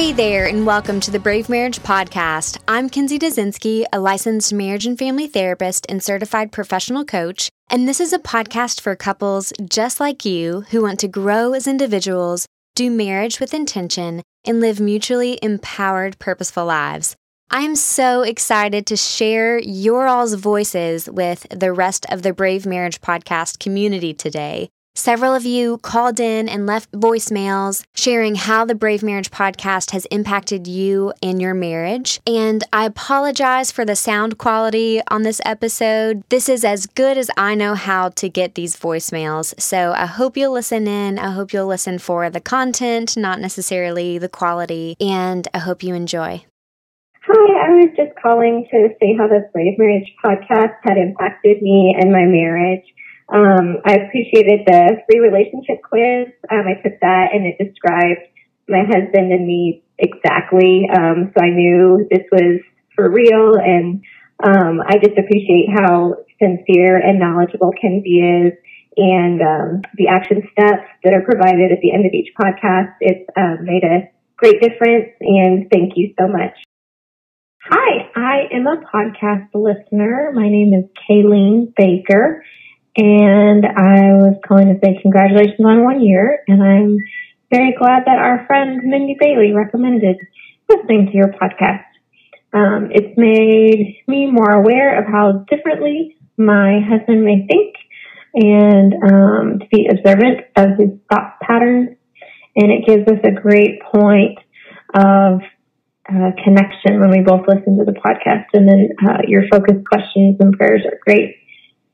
Hey there, and welcome to the Brave Marriage Podcast. I'm Kinsey Dazinski, a licensed marriage and family therapist and certified professional coach, and this is a podcast for couples just like you who want to grow as individuals, do marriage with intention, and live mutually empowered, purposeful lives. I am so excited to share your all's voices with the rest of the Brave Marriage Podcast community today. Several of you called in and left voicemails sharing how the Brave Marriage podcast has impacted you and your marriage. And I apologize for the sound quality on this episode. This is as good as I know how to get these voicemails. So I hope you'll listen in. I hope you'll listen for the content, not necessarily the quality. And I hope you enjoy. Hi, I was just calling to say how the Brave Marriage podcast had impacted me and my marriage. Um, I appreciated the free relationship quiz. Um, I took that and it described my husband and me exactly. Um, so I knew this was for real and um, I just appreciate how sincere and knowledgeable Kenzie is and um, the action steps that are provided at the end of each podcast. It's um, made a great difference and thank you so much. Hi, I am a podcast listener. My name is Kayleen Baker and I was calling to say congratulations on one year, and I'm very glad that our friend Mindy Bailey recommended listening to your podcast. Um, it's made me more aware of how differently my husband may think and um, to be observant of his thought patterns. And it gives us a great point of uh, connection when we both listen to the podcast. And then uh, your focused questions and prayers are great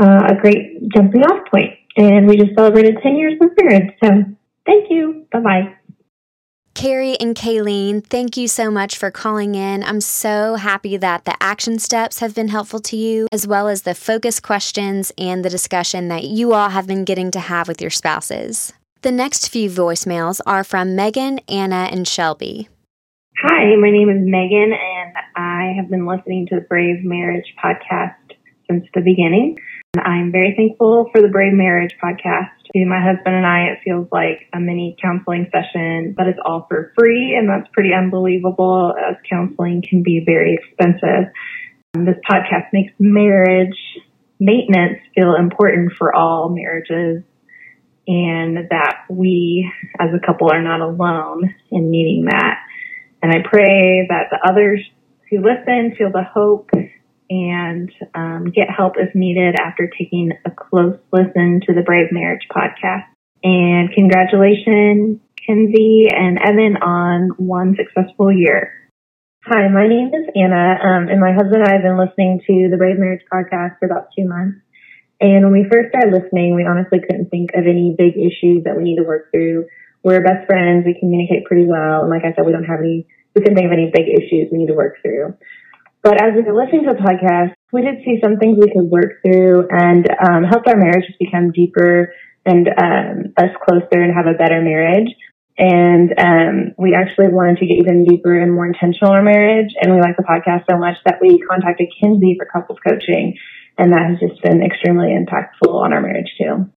uh, a great jumping off point. And we just celebrated 10 years of marriage. So thank you. Bye bye. Carrie and Kayleen, thank you so much for calling in. I'm so happy that the action steps have been helpful to you, as well as the focus questions and the discussion that you all have been getting to have with your spouses. The next few voicemails are from Megan, Anna, and Shelby. Hi, my name is Megan, and I have been listening to the Brave Marriage podcast since the beginning. I'm very thankful for the Brave Marriage podcast. To my husband and I, it feels like a mini counseling session, but it's all for free, and that's pretty unbelievable as counseling can be very expensive. Um, this podcast makes marriage maintenance feel important for all marriages and that we as a couple are not alone in needing that. And I pray that the others who listen feel the hope and um, get help if needed after taking a close listen to the Brave Marriage podcast. And congratulations, Kenzie and Evan, on one successful year. Hi, my name is Anna, um, and my husband and I have been listening to the Brave Marriage podcast for about two months. And when we first started listening, we honestly couldn't think of any big issues that we need to work through. We're best friends. We communicate pretty well. And like I said, we don't have any, we couldn't think of any big issues we need to work through. But as we were listening to the podcast, we did see some things we could work through and um, help our marriage just become deeper and um, us closer and have a better marriage. And um, we actually wanted to get even deeper and more intentional in our marriage. And we like the podcast so much that we contacted Kinsey for couples coaching. And that has just been extremely impactful on our marriage too.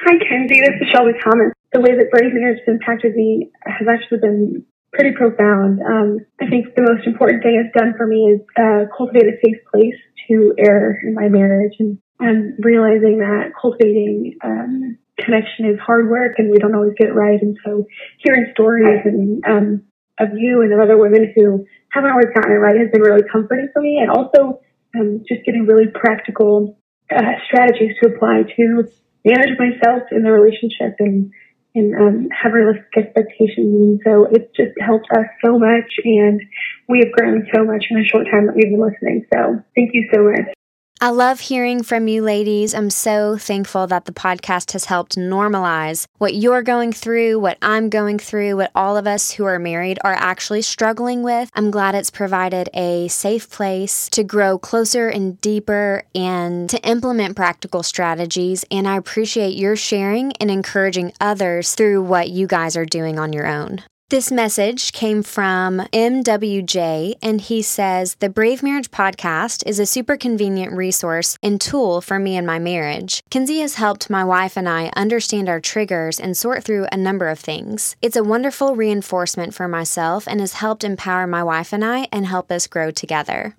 Hi, Kenzie. This is Shelby Thomas. The way that Brave Marriage has impacted me has actually been pretty profound. Um, I think the most important thing it's done for me is uh, cultivate a safe place to err in my marriage and, and realizing that cultivating um, connection is hard work and we don't always get it right. And so hearing stories and um, of you and of other women who haven't always gotten it right has been really comforting for me. And also um, just getting really practical uh, strategies to apply to manage myself in the relationship and and um, have realistic expectations. And so it's just helped us so much, and we have grown so much in a short time that we've been listening. So thank you so much. I love hearing from you ladies. I'm so thankful that the podcast has helped normalize what you're going through, what I'm going through, what all of us who are married are actually struggling with. I'm glad it's provided a safe place to grow closer and deeper and to implement practical strategies. And I appreciate your sharing and encouraging others through what you guys are doing on your own. This message came from MWJ, and he says The Brave Marriage Podcast is a super convenient resource and tool for me and my marriage. Kinsey has helped my wife and I understand our triggers and sort through a number of things. It's a wonderful reinforcement for myself and has helped empower my wife and I and help us grow together.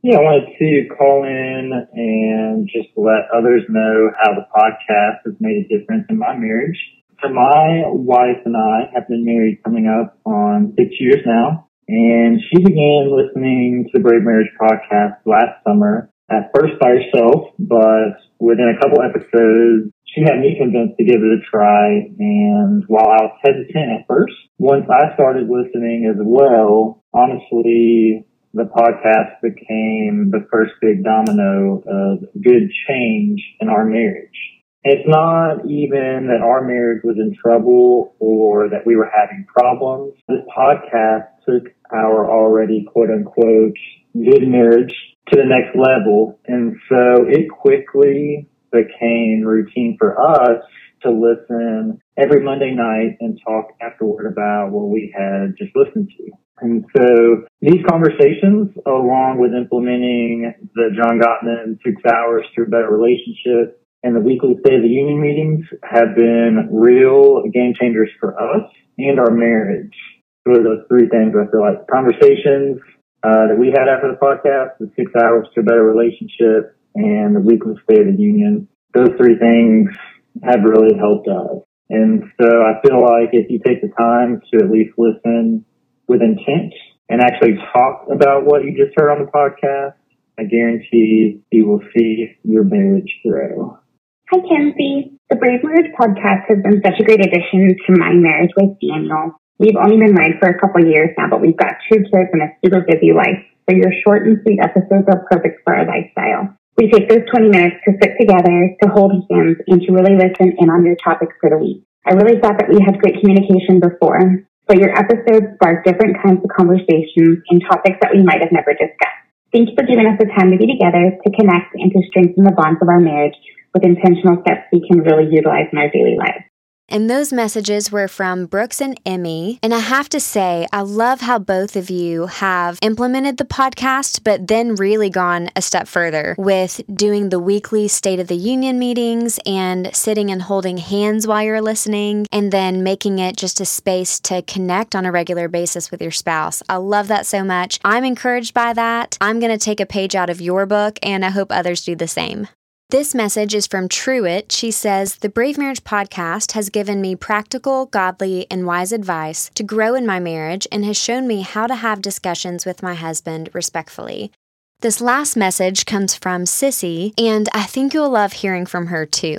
Yeah, I wanted to call in and just let others know how the podcast has made a difference in my marriage. So my wife and I have been married coming up on six years now, and she began listening to the Brave Marriage podcast last summer. At first by herself, but within a couple episodes, she had me convinced to give it a try. And while I was hesitant at first, once I started listening as well, honestly, the podcast became the first big domino of good change in our marriage. It's not even that our marriage was in trouble or that we were having problems. This podcast took our already quote unquote good marriage to the next level. And so it quickly became routine for us to listen every Monday night and talk afterward about what we had just listened to. And so these conversations, along with implementing the John Gottman six hours a better relationship and the weekly State of the Union meetings have been real game changers for us and our marriage. So those three things I feel like conversations uh, that we had after the podcast, the six hours to a better relationship, and the weekly State of the Union. Those three things have really helped us. And so I feel like if you take the time to at least listen with intent and actually talk about what you just heard on the podcast, I guarantee you will see your marriage grow. Hi, Kenzie. The Brave Marriage podcast has been such a great addition to my marriage with Daniel. We've only been married for a couple years now, but we've got two kids and a super busy life. So your short and sweet episodes are perfect for our lifestyle. We take those 20 minutes to sit together, to hold hands, and to really listen in on your topics for the week. I really thought that we had great communication before, but your episodes spark different kinds of conversations and topics that we might have never discussed. Thank you for giving us the time to be together, to connect, and to strengthen the bonds of our marriage with intentional steps we can really utilize in our daily lives. And those messages were from Brooks and Emmy. And I have to say, I love how both of you have implemented the podcast, but then really gone a step further with doing the weekly State of the Union meetings and sitting and holding hands while you're listening, and then making it just a space to connect on a regular basis with your spouse. I love that so much. I'm encouraged by that. I'm going to take a page out of your book, and I hope others do the same. This message is from Truett. She says, The Brave Marriage podcast has given me practical, godly, and wise advice to grow in my marriage and has shown me how to have discussions with my husband respectfully. This last message comes from Sissy, and I think you'll love hearing from her too.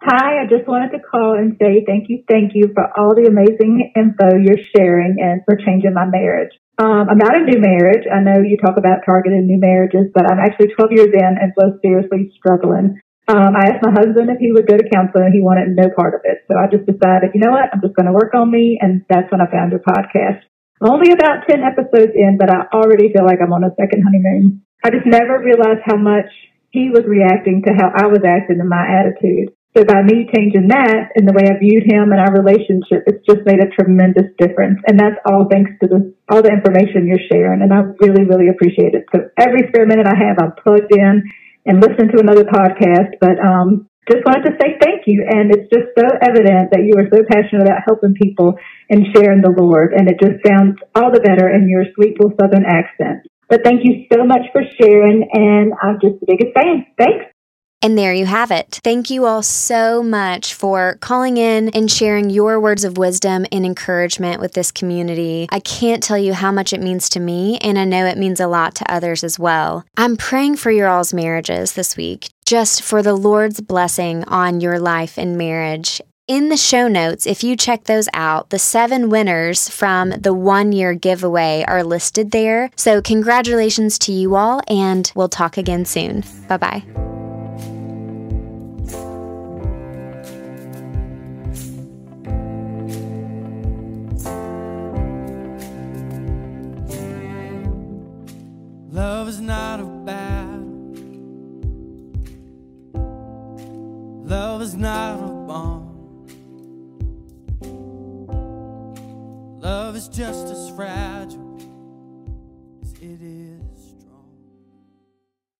Hi, I just wanted to call and say thank you, thank you for all the amazing info you're sharing and for changing my marriage. Um, I'm not a new marriage. I know you talk about targeted new marriages, but I'm actually 12 years in and so seriously struggling. Um, I asked my husband if he would go to counseling he wanted no part of it. So I just decided, you know what? I'm just going to work on me. And that's when I found your podcast. I'm only about 10 episodes in, but I already feel like I'm on a second honeymoon. I just never realized how much he was reacting to how I was acting and my attitude. So by me changing that and the way I viewed him and our relationship, it's just made a tremendous difference. And that's all thanks to the, all the information you're sharing. And I really, really appreciate it. So every spare minute I have, I'm plugged in and listen to another podcast. But, um, just wanted to say thank you. And it's just so evident that you are so passionate about helping people and sharing the Lord. And it just sounds all the better in your sweet little Southern accent. But thank you so much for sharing. And I'm just the biggest fan. Thanks. And there you have it. Thank you all so much for calling in and sharing your words of wisdom and encouragement with this community. I can't tell you how much it means to me, and I know it means a lot to others as well. I'm praying for your all's marriages this week, just for the Lord's blessing on your life and marriage. In the show notes, if you check those out, the seven winners from the one year giveaway are listed there. So, congratulations to you all, and we'll talk again soon. Bye bye. Love is not a battle. Love is not a bomb. Love is just as fragile.